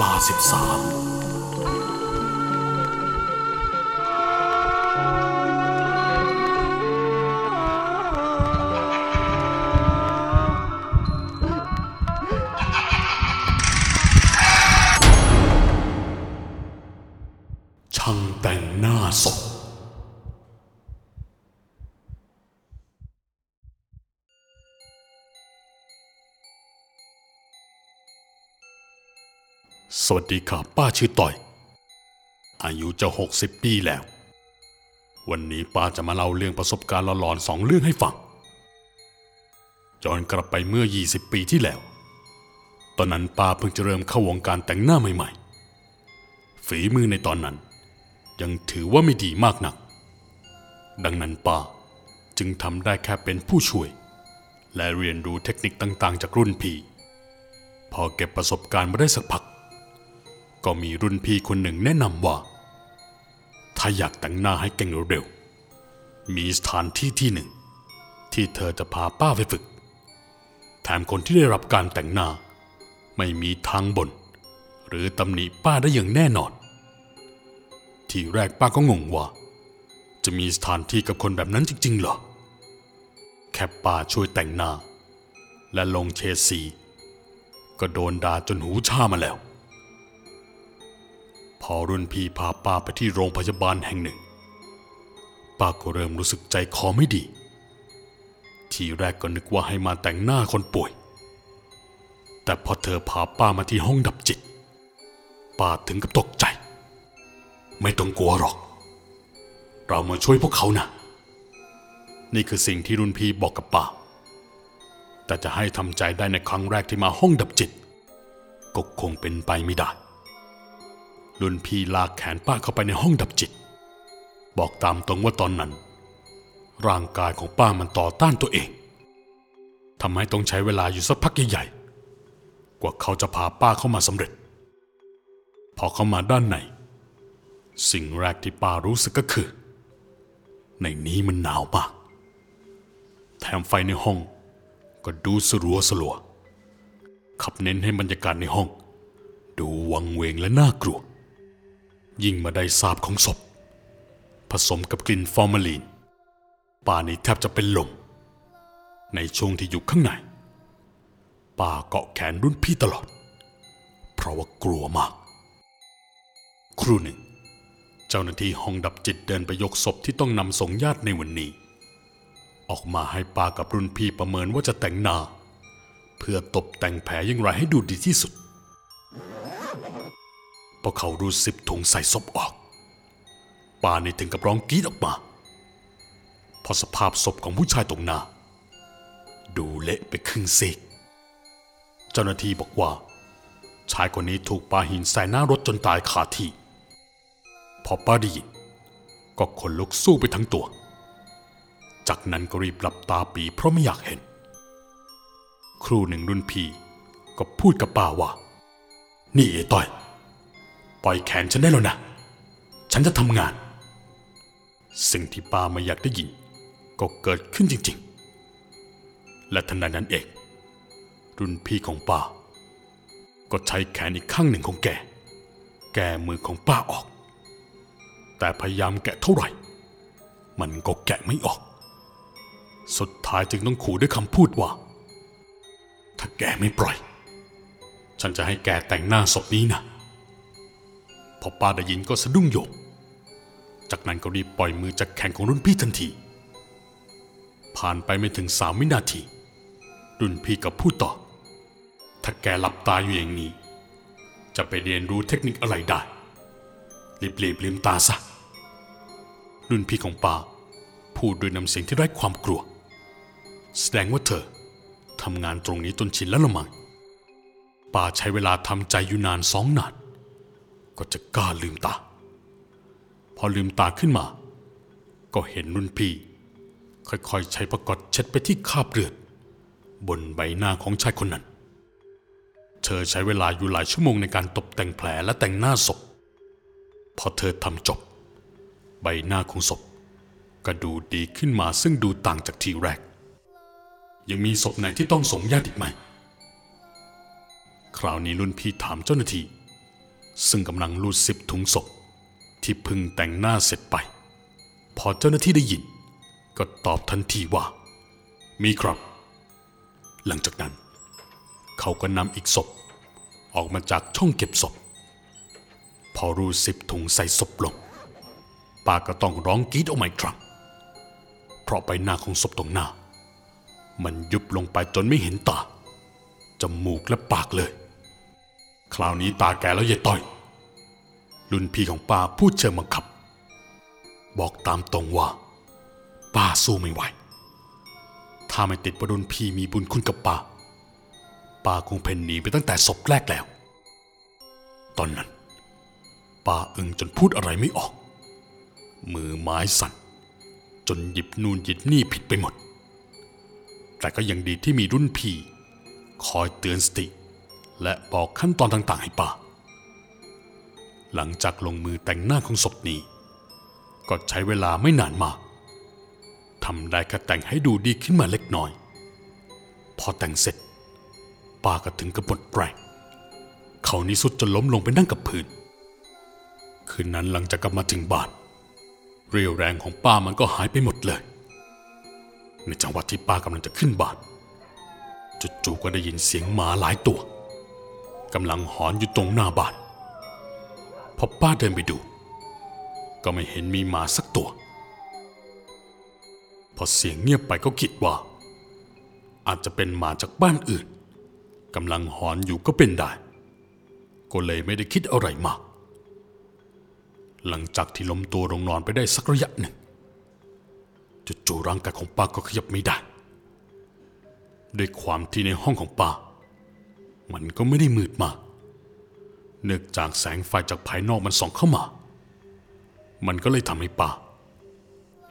ลาสิบสาม สวัสดีครับป้าชื่อต่อย อายุจะหกสิบปีแล้ว วันนี้ป้าจะมาเล่าเรื่องประสบการณ์หลอนๆสองเรื่องให้ฟังย้อนกลับไปเมื่อ 20 ปีที่แล้ว ตอนนั้นป้าเพิ่งจะเริ่มเข้าวงการแต่งหน้าใหม่ ๆ ฝีมือในตอนนั้น ยังถือว่าไม่ดีมากนัก ดังนั้นป้าจึงทำได้แค่เป็นผู้ช่วย และเรียนรู้เทคนิคต่างๆ จากรุ่นพี่ พอเก็บประสบการณ์มาได้สักพัก ก็มีรุ่นพี่คนหนึ่งแนะนำว่า ถ้าอยากแต่งหน้าให้เก่งเร็วๆ มีสถานที่ที่หนึ่ง ที่เธอจะพาป้าไปฝึก แถมคนที่ได้รับการแต่งหน้า ไม่มีทางบน่นหรือตำหนิป้าได้อย่างแน่นอน ทีแรกป้าก็งงว่า จะมีสถานที่กับคนแบบนั้นจริงๆเหรอ แค่ป้าช่วยแต่งหน้า และลงเฉดสี ก็โดนด่าจนหูชามาแล้ว พอรุ่นพี่พาป้าไปที่โรงพยาบาลแห่งหนึ่ง ป้าก็เริ่มรู้สึกใจคอไม่ดี ทีแรกก็นึกว่าให้มาแต่งหน้าคนป่วย แต่พอเธอพาป้ามาที่ห้องดับจิต ป้าถึงกับตกใจ ไม่ต้องกลัวหรอก เรามาช่วยพวกเขานะ นี่คือสิ่งที่รุ่นพี่บอกกับป้า แต่จะให้ทำใจได้ในครั้งแรกที่มาห้องดับจิต ก็คงเป็นไปไม่ได้ รุ่นพี่ลากแขนป้าเข้าไปในห้องดับจิต บอกตามตรงว่าตอนนั้น ร่างกายของป้ามันต่อต้านตัวเองทำให้ต้องใช้เวลาอยู่สักพักใหญ่ๆ กว่าเขาจะพาป้าเข้ามาสำเร็จ พอเข้ามาด้านใน สิ่งแรกที่ป้ารู้สึกก็คือ ในนี้มันหนาวมากแถมไฟในห้องก็ดูสลัวสลัวขับเน้นให้บรรยากาศในห้อง ดูวังเวงและน่ากลัว ยิ่งมาได้สาบของศพ ผสมกับกลิ่นฟอร์มาลีน ป่านี่แทบจะเป็นลม ในช่วงที่อยู่ข้างใน ป่าเกาะแขนรุ่นพี่ตลอด เพราะว่ากลัวมาก ครู่หนึ่ง เจ้าหน้าที่ห้องดับจิตเดินไปยกศพที่ต้องนำส่งญาติในวันนี้ ออกมาให้ปากับรุ่นพี่ประเมินว่าจะแต่งหน้า เพื่อตกแต่งแผลอย่างไรให้ดูดีที่สุด พอเขารูดซิปถุงใส่ศพออกปานี่ถึงกับร้องกรีดออกมาเพราะสภาพศพของผู้ชายตรงหน้า ดูเละไปครึ่งซีกเจ้าหน้าที่บอกว่า ชายคนนี้ถูกปาหินใส่หน้ารถจนตายคาที่ พอป้าได้ยินก็ขนลุกสู้ไปทั้งตัว จากนั้นก็รีบหลับตาปีเพราะไม่อยากเห็น ครูหนึ่งรุ่นพี่ก็พูดกับป้าว่า นี่ไอ้ต้อย ปล่อยแขนฉันได้แล้วนะ ฉันจะทำงาน สิ่งที่ป้าไม่อยากได้ยิน ก็เกิดขึ้นจริง ๆ และทันใดนั้นเอง รุ่นพี่ของป้าก็ใช้แขนอีกข้างหนึ่งของแก แกมือของป้าออก แต่พยายามแกะเท่าไหร่ มันก็แกะไม่ออก สุดท้ายจึงต้องขู่ด้วยคำพูดว่า ถ้าแกไม่ปล่อย ฉันจะให้แกแต่งหน้าศพนี้นะ พอป้าได้ยินก็สะดุ้งโยงจากนั้นก็รีบปล่อยมือจากแขนของรุ่นพี่ทันที ผ่านไปไม่ถึงสามวินาที รุ่นพี่ก็พูดต่อ ถ้าแกหลับตาอยู่อย่างนี้ จะไปเรียนรู้เทคนิคอะไรได้ รีบๆลืมตาซะ รุ่นพี่ของป้าพูดด้วยน้ำเสียงที่ไร้ความกลัว แสดงว่าเธอทำงานตรงนี้จนชินแล้วละมังป้าใช้เวลาทำใจอยู่นานสองนาน ก็จะกล้าลืมตา พอลืมตาขึ้นมา ก็เห็นรุ่นพี่ ค่อยๆ ใช้ประกอดเช็ดไปที่คราบเลือด บนใบหน้าของชายคนนั้น เธอใช้เวลาอยู่หลายชั่วโมงในการตกแต่งแผลและแต่งหน้าศพ พอเธอทำจบ ใบหน้าของศพก็ดูดีขึ้นมาซึ่งดูต่างจากทีแรก ยังมีศพไหนที่ต้องสงญาติอีกไหม คราวนี้รุ่นพี่ถามเจ้าหน้าที่ ซึ่งกำลังรูดซิปถุงศพ ที่เพึ่งแต่งหน้าเสร็จไป พอเจ้าหน้าที่ได้ยิน ก็ตอบทันทีว่า มีครับ หลังจากนั้น เขาก็นำอีกศพ ออกมาจากช่องเก็บศพ พอรูดซิปถุงใส่ศพลงป้าก็ต้องร้องกรีดออกมาอีกครั้งเพราะใบหน้าของศพตรงหน้า มันยุบลงไปจนไม่เห็นตาจมูกและปากเลย คราวนี้ตาแกแล้วยายต้อย รุ่นพี่ของป้าพูดเชิงบังคับ บอกตามตรงว่า ป้าสู้ไม่ไหว ถ้าไม่ติดว่ารุ่นพี่มีบุญคุณกับป้า ป้าคงเพ่นหนีไปตั้งแต่ศพแรกแล้ว ตอนนั้น ป้าอึงจนพูดอะไรไม่ออก มือไม้สั่น จนหยิบนูนหยิบนี่ผิดไปหมด แต่ก็ยังดีที่มีรุ่นพี่ คอยเตือนสติ และบอกขั้นตอนต่างๆให้ป้า หลังจากลงมือแต่งหน้าของศพนี้ ก็ใช้เวลาไม่นานมากทำได้แค่แต่งให้ดูดีขึ้นมาเล็กน้อย พอแต่งเสร็จ ป้าก็ถึงกับหมดแรงเขานี้สุดจนล้มลงไปนั่งกับพื้น คืนนั้นหลังจากกลับมาถึงบ้าน เรียวแรงของป้ามันก็หายไปหมดเลย ในจังหวะที่ป้ากำลังจะขึ้นบ้านจู่ๆก็ได้ยินเสียงหมาหลายตัว กำลังหอนอยู่ตรงหน้าบ้าน พอป้าเดินไปดู ก็ไม่เห็นมีหมาสักตัว พอเสียงเงียบไปก็คิดว่า อาจจะเป็นหมาจากบ้านอื่นกำลังหอนอยู่ก็เป็นได้ ก็เลยไม่ได้คิดอะไรมาก หลังจากที่ล้มตัวลงนอนไปได้สักระยะหนึ่งจู่ๆร่างกายของป้าก็ขยับไม่ได้ ด้วยความที่ในห้องของป้า มันก็ไม่ได้มืดมาก เนื่องจากแสงไฟจากภายนอกมันส่องเข้ามา มันก็เลยทำให้ป้า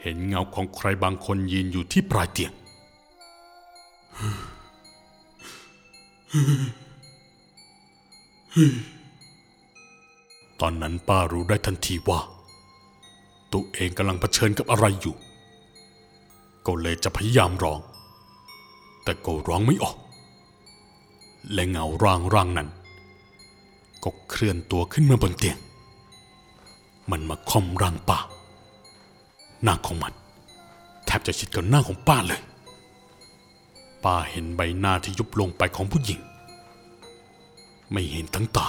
เห็นเงาของใครบางคนยืนอยู่ที่ปลายเตียง ตอนนั้นป้ารู้ได้ทันทีว่า ตัวเองกำลังเผชิญกับอะไรอยู่ ก็เลยจะพยายามร้อง แต่ก็ร้องไม่ออก และเงาร่างร่างนั้น ก็เคลื่อนตัวขึ้นมาบนเตียง มันมาค่อมร่างป้า หน้าของมัน แทบจะชิดกับหน้าของป้าเลย ป้าเห็นใบหน้าที่ยุบลงไปของผู้หญิง ไม่เห็นทั้งตา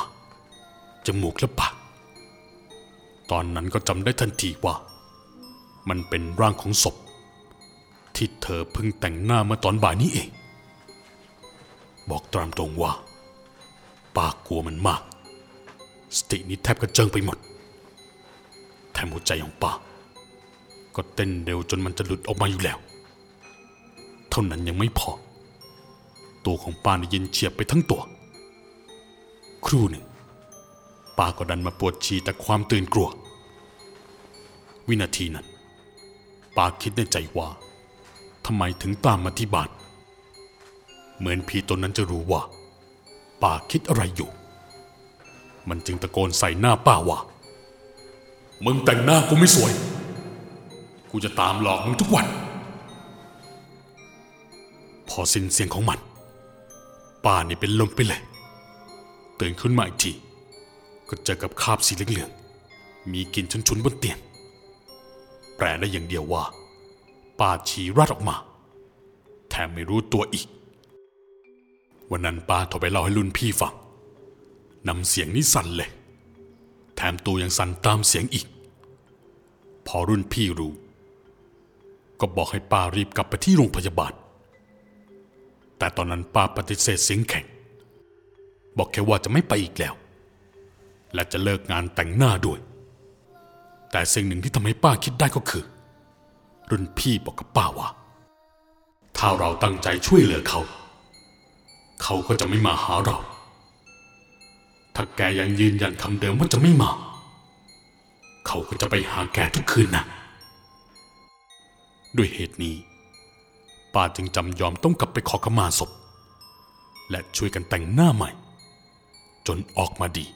จมูกและปาก ตอนนั้นก็จำได้ทันทีว่า มันเป็นร่างของศพที่เธอเพิ่งแต่งหน้าเมื่อตอนบ่ายนี้เอง บอกตามตรงว่าป้ากลัวมันมาก สตินี้แทบกระเจิงไปหมด แถมหัวใจของป้า ก็เต้นเร็วจนมันจะหลุดออกมาอยู่แล้ว เท่านั้นยังไม่พอ ตัวของป้าเนี่ยเย็นเฉียบไปทั้งตัว ครู่หนึ่งป้าก็ดันมาปวดฉี่แต่ความตื่นกลัว วินาทีนั้นป้าคิดในใจว่าทำไมถึงตามมาที่บ้าน เหมือนผีตนนั้นจะรู้ว่าป้าคิดอะไรอยู่ มันจึงตะโกนใส่หน้าป้าว่า มึงแต่งหน้ากูไม่สวย กูจะตามหลอกมึงทุกวัน พอสิ้นเสียงของมัน ป้านี่เป็นลมไปเลยตื่นขึ้นมาอีกที ก็เจอกับคาบสีเหลืองๆมีกลิ่นฉุนๆบนเตียง แปลได้อย่างเดียวว่าป้าฉี่ราดออกมา แถมไม่รู้ตัวอีก วันนั้นป้าโทรไปเล่าให้รุ่นพี่ฟังนำเสียงนี้สั่นเลย แถมตัวยังสั่นตามเสียงอีก พอรุ่นพี่รู้ ก็บอกให้ป้ารีบกลับไปที่โรงพยาบาล แต่ตอนนั้นป้าปฏิเสธเสียงแข็ง บอกแค่ว่าจะไม่ไปอีกแล้ว และจะเลิกงานแต่งหน้าด้วย แต่สิ่งหนึ่งที่ทำให้ป้าคิดได้ก็คือ รุ่นพี่บอกกับป้าว่า ถ้าเราตั้งใจช่วยเหลือเขา เขาก็จะไม่มาหาเรา ถ้าแกยังยืนยันคำเดิมว่าจะไม่มา เขาก็จะไปหาแกทุกคืนนะ ด้วยเหตุนี้ ป้าจึงจำยอมต้องกลับไปขอขมาศพ และช่วยกันแต่งหน้าใหม่ จนออกมาดี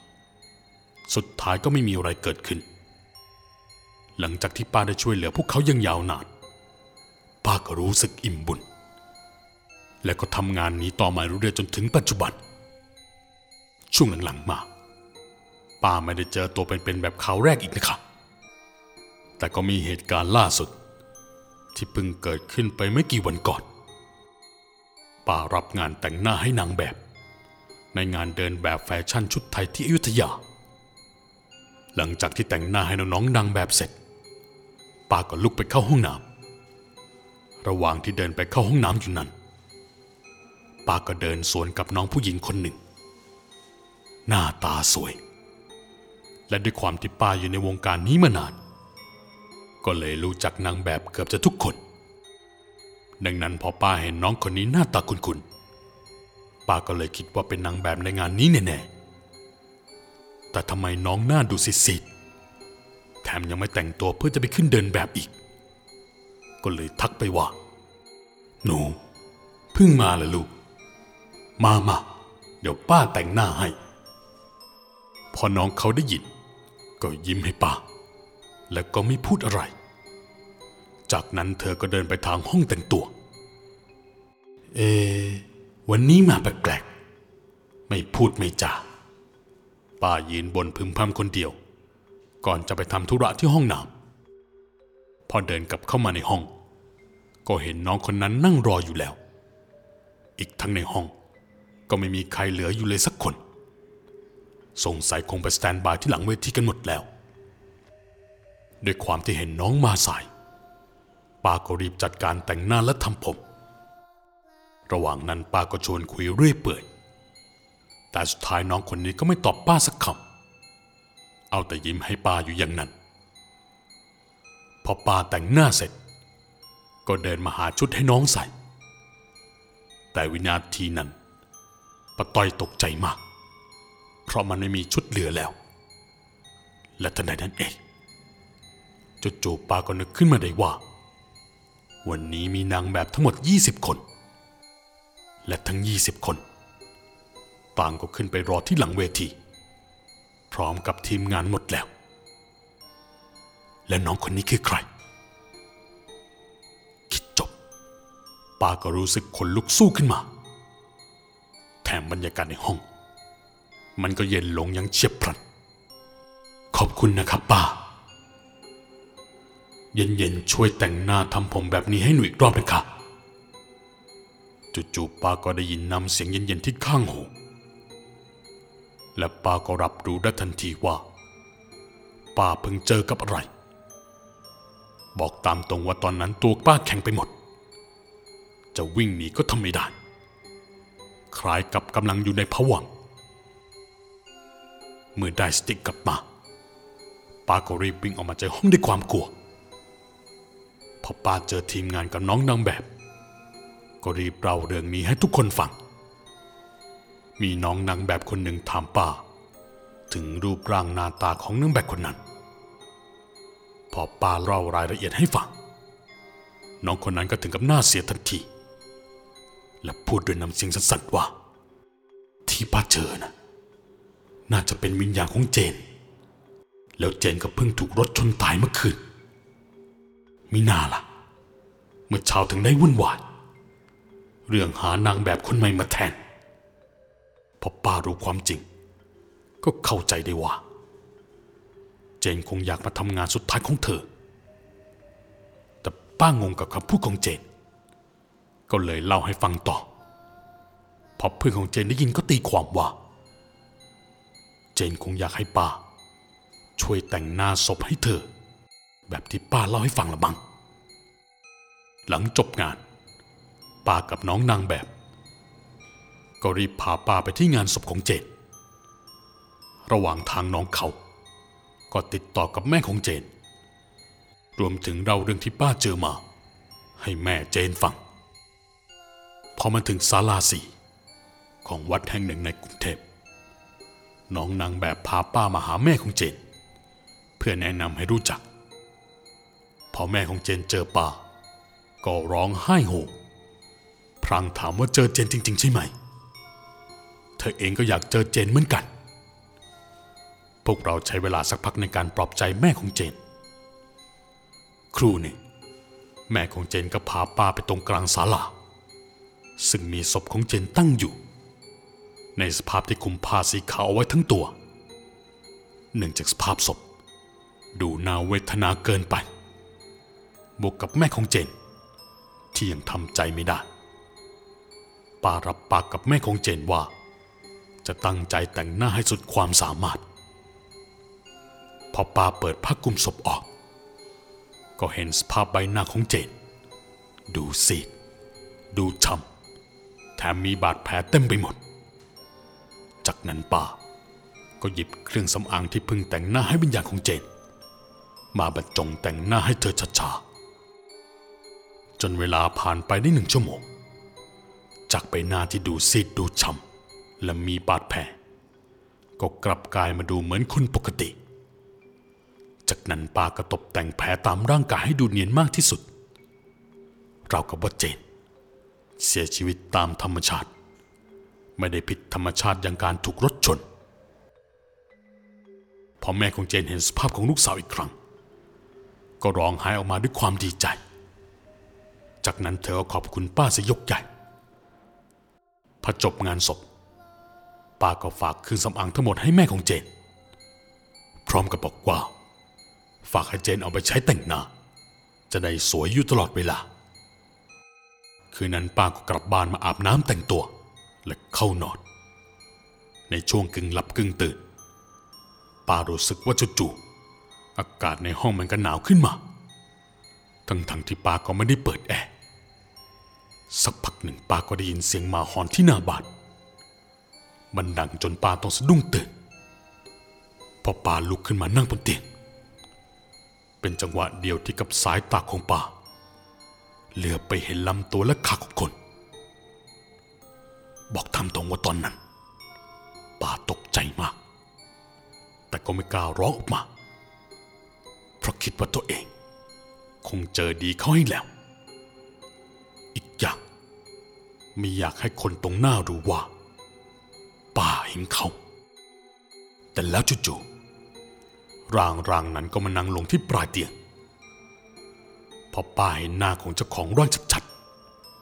สุดท้ายก็ไม่มีอะไรเกิดขึ้น หลังจากที่ป้าได้ช่วยเหลือพวกเขาอยังยาวนาน ป้าก็รู้สึกอิ่มบุญ และก็ทำงานนี้ต่อมาเรื่อยๆจนถึงปัจจุบัน ช่วงหลังๆมา ป้าไม่ได้เจอตัวเป็นๆแบบคราแรกอีกนะครับแต่ก็มีเหตุการณ์ล่าสุด ที่เพิ่งเกิดขึ้นไปไม่กี่วันก่อน ป้ารับงานแต่งหน้าให้นางแบบ ในงานเดินแบบแฟชั่นชุดไทยที่อยุธยา หลังจากที่แต่งหน้าให้น้องๆนางแบบเสร็จ ป้าก็ลุกไปเข้าห้องน้ำระหว่างที่เดินไปเข้าห้องน้ำอยู่นั้น ป้าก็เดินสวนกับน้องผู้หญิงคนหนึ่ง หน้าตาสวย และด้วยความที่ป้าอยู่ในวงการนี้มานาน ก็เลยรู้จักนางแบบเกือบจะทุกคน ดังนั้นพอป้าเห็นน้องคนนี้หน้าตาคุ้นๆป้าก็เลยคิดว่าเป็นนางแบบในงานนี้แน่ๆแต่ทำไมน้องหน้าดูซีดๆแถมยังไม่แต่งตัวเพื่อจะไปขึ้นเดินแบบอีก ก็เลยทักไปว่าหนูเพิ่งมาเหรอลูก มามาเดี๋ยวป้าแต่งหน้าให้ พอน้องเขาได้ยิน ก็ยิ้มให้ป้า แล้วก็ไม่พูดอะไร จากนั้นเธอก็เดินไปทางห้องแต่งตัว เอ วันนี้มาแปลกๆ ไม่พูดไม่จา ป้ายืนบนพึมพำคนเดียว ก่อนจะไปทำธุระที่ห้องน้ำพอเดินกลับเข้ามาในห้อง ก็เห็นน้องคนนั้นนั่งรออยู่แล้ว อีกทั้งในห้อง ก็ไม่มีใครเหลืออยู่เลยสักคน สงสัยคงไปสแตนบายที่หลังเวทีกันหมดแล้ว ด้วยความที่เห็นน้องมาสาย ป้าก็รีบจัดการแต่งหน้าและทำผม ระหว่างนั้นป้าก็ชวนคุยเรื่อยเปื่อย แต่สุดท้ายน้องคนนี้ก็ไม่ตอบป้าสักคำ เอาแต่ยิ้มให้ป้าอยู่อย่างนั้น พอป้าแต่งหน้าเสร็จ ก็เดินมาหาชุดให้น้องใส่ แต่วินาทีนั้น ป้าต้อยตกใจมาก เพราะมันไม่มีชุดเหลือแล้ว และทันใดนั้นเองจู่ๆป้าก็นึกขึ้นมาได้ว่า วันนี้มีนางแบบทั้งหมด 20 คน และทั้ง 20 คนต่างก็ขึ้นไปรอที่หลังเวที พร้อมกับทีมงานหมดแล้ว และน้องคนนี้คือใคร คิดจบป้าก็รู้สึกขนลุกสู้ขึ้นมา มบรรยากาศในห้อง มันก็เย็นลงอยังเฉียบพลัน ขอบคุณนะครับป้า เย็นๆช่วยแต่งหน้าทำผมแบบนี้ให้หนูอีกรอบนะคะจู่ๆป้าก็ได้ยินนำเสียงเย็นๆที่ข้างหู และป้าก็รับรู้ได้ทันทีว่า ป้าเพิ่งเจอกับอะไร บอกตามตรงว่าตอนนั้นตัวป้าแข็งไปหมด จะวิ่งหนีก็ทำไม่ได้ คล้ายกับกำลังอยู่ในผวังเมื่อได้สติกกลับมาป้าก็รีบวิ่งออกมาจากห้องด้วยความกลัวพอป้าเจอทีมงานกับน้องนางแบบ ก็รีบเล่าเรื่องนี้ให้ทุกคนฟัง มีน้องนางแบบคนหนึ่งถามป้า ถึงรูปร่างหน้าตาของนางแบบคนนั้น พอป้าเล่ารายละเอียดให้ฟัง น้องคนนั้นก็ถึงกับหน้าเสียทันที และพูดด้วยน้ำเสียงสั่นๆว่า ที่ป้าเจอนะน่าจะเป็นวิญญาณของเจน แล้วเจนก็เพิ่งถูกรถชนตายเมื่อคืนมิน่าล่ะ เมื่อเช้าถึงได้วุ่นวายเรื่องหานางแบบคนใหม่มาแทนพอป้ารู้ความจริง ก็เข้าใจได้ว่า เจนคงอยากมาทำงานสุดท้ายของเธอ แต่ป้างงกับคำพูดของเจน ก็เลยเล่าให้ฟังต่อ พอเพื่อนของเจนได้ยินก็ตีความว่า เจนคงอยากให้ป้า ช่วยแต่งหน้าศพให้เธอ แบบที่ป้าเล่าให้ฟังละบัง หลังจบงาน ป้ากับน้องนางแบบ ก็รีบพาป้าไปที่งานศพของเจน ระหว่างทางน้องเขา ก็ติดต่อกับแม่ของเจน รวมถึงเราเรื่องที่ป้าเจอมา ให้แม่เจนฟัง พอมาถึงศาลาสีของวัดแห่งหนึ่งในกรุงเทพน้องนางแบบพาป้ามาหาแม่ของเจน เพื่อแนะนำให้รู้จัก พอแม่ของเจนเจอป้า ก็ร้องไห้โฮพรางถามว่าเจอเจนจริง ๆ ใช่ไหม เธอเองก็อยากเจอเจนเหมือนกัน พวกเราใช้เวลาสักพักในการปลอบใจแม่ของเจน ครูหนึ่งแม่ของเจนก็พาป้าไปตรงกลางศาลา ซึ่งมีศพของเจนตั้งอยู่ ในสภาพที่คุมผ้าสีขาวไว้ทั้งตัว เนื่องจากสภาพศพ ดูน่าเวทนาเกินไป บวกกับแม่ของเจน ที่ยังทำใจไม่ได้ป้ารับปากกับแม่ของเจนว่า จะตั้งใจแต่งหน้าให้สุดความสามารถ พอป้าเปิดผ้าคลุมศพออก ก็เห็นสภาพใบหน้าของเจน ดูซีด ดูช้ำ แถมมีบาดแผลเต็มไปหมด จากนั้นป้าก็หยิบเครื่องสำอางที่พิ่งแต่งหน้าให้วิญญาณของเจน มาบรรจงแต่งหน้าให้เธอช้าๆจนเวลาผ่านไปได้หนึ่งชั่วโมง จากใบหน้าที่ดูซีดดูช้ำและมีบาดแผลก็กลับกลายมาดูเหมือนคนปกติ จากนั้นป้าก็ตกแต่งแผลตามร่างกายให้ดูเนียนมากที่สุดเรากับว่าเจน เสียชีวิตตามธรรมชาติ ไม่ได้ผิดธรรมชาติอย่างการถูกรถชนพอแม่ของเจนเห็นสภาพของลูกสาวอีกครั้ง ก็ร้องไห้ออกมาด้วยความดีใจ จากนั้นเธอก็ขอบคุณป้าสยกใหญ่พอจบงานศพ ป้าก็ฝากเครื่องสำอางทั้งหมดให้แม่ของเจน พร้อมกับบอกว่า ฝากให้เจนเอาไปใช้แต่งหน้า จะได้สวยอยู่ตลอดเวลา คืนนั้นป้าก็กลับบ้านมาอาบน้ำแต่งตัว และเข้านอน ในช่วงกึ่งหลับกึ่งตื่น ป้ารู้สึกว่าจู่ๆอากาศในห้องมันก็หนาวขึ้นมา ทั้งๆที่ป้าก็ไม่ได้เปิดแอร์สักพักหนึ่งป้าก็ได้ยินเสียงหมาหอนที่หน้าบ้านมันดังจนป้าต้องสะดุ้งตื่นพอป้าลุกขึ้นมานั่งบนเตียง เป็นจังหวะเดียวที่กับสายตาของป้า เหลือไปเห็นลำตัวและขาของคน บอกทำตรงว่าตอนนั้นป้าตกใจมาก แต่ก็ไม่กล้าร้องออกมา เพราะคิดว่าตัวเอง คงเจอดีเขาให้แล้ว อีกอย่างไม่อยากให้คนตรงหน้ารู้ว่าป้าเห็นเขา แต่แล้วจู่ๆร่างร่างนั้นก็มานั่งลงที่ปลายเตียง พอป้าเห็นหน้าของเจ้าของร่างชัด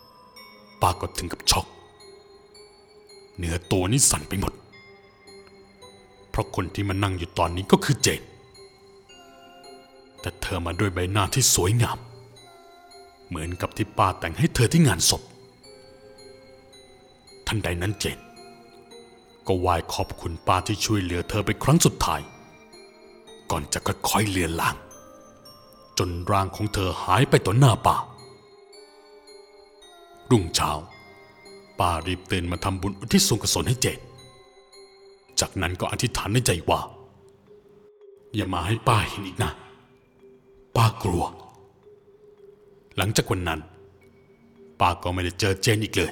ๆป้าก็ถึงกับช็อกเนื้อตัวนี่สั่นไปหมด เพราะคนที่มานั่งอยู่ตอนนี้ก็คือเจนแต่เธอมาด้วยใบหน้าที่สวยงาม เหมือนกับที่ป้าแต่งให้เธอที่งานศพ ทันใดนั้นเจน ก็ไหว้ขอบคุณป้าที่ช่วยเหลือเธอไปครั้งสุดท้าย ก่อนจะค่อยๆเลือนลาง จนร่างของเธอหายไปต่อหน้าป่า รุ่งเช้า ป้ารีบตื่นมาทำบุญอุทิศส่วนกุศลให้เจนจากนั้นก็อธิษฐานในใจว่า อย่ามาให้ป้าเห็นอีกนะ ป้ากลัว หลังจากวันนั้น ป้าก็ไม่ได้เจอเจนอีกเลย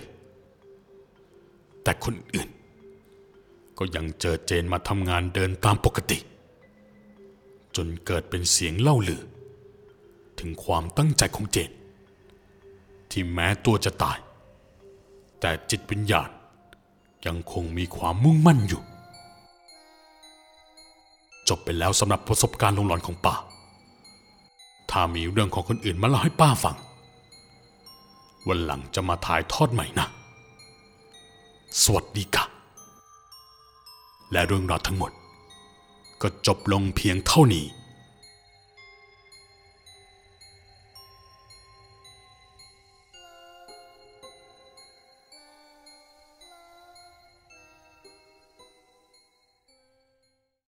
แต่คนอื่น ก็ยังเจอเจนมาทำงานเดินตามปกติ จนเกิดเป็นเสียงเล่าลือ ถึงความตั้งใจของเจนที่แม้ตัวจะตาย แต่จิตวิญญาณยังคงมีความมุ่งมั่นอยู่ จบไปแล้วสำหรับประสบการณ์ลงหลอนของป้า ถ้ามีเรื่องของคนอื่นมาเล่าให้ป้าฟัง วันหลังจะมาถ่ายทอดใหม่นะ สวัสดีค่ะ และเรื่องราวทั้งหมด ก็จบลงเพียงเท่านี้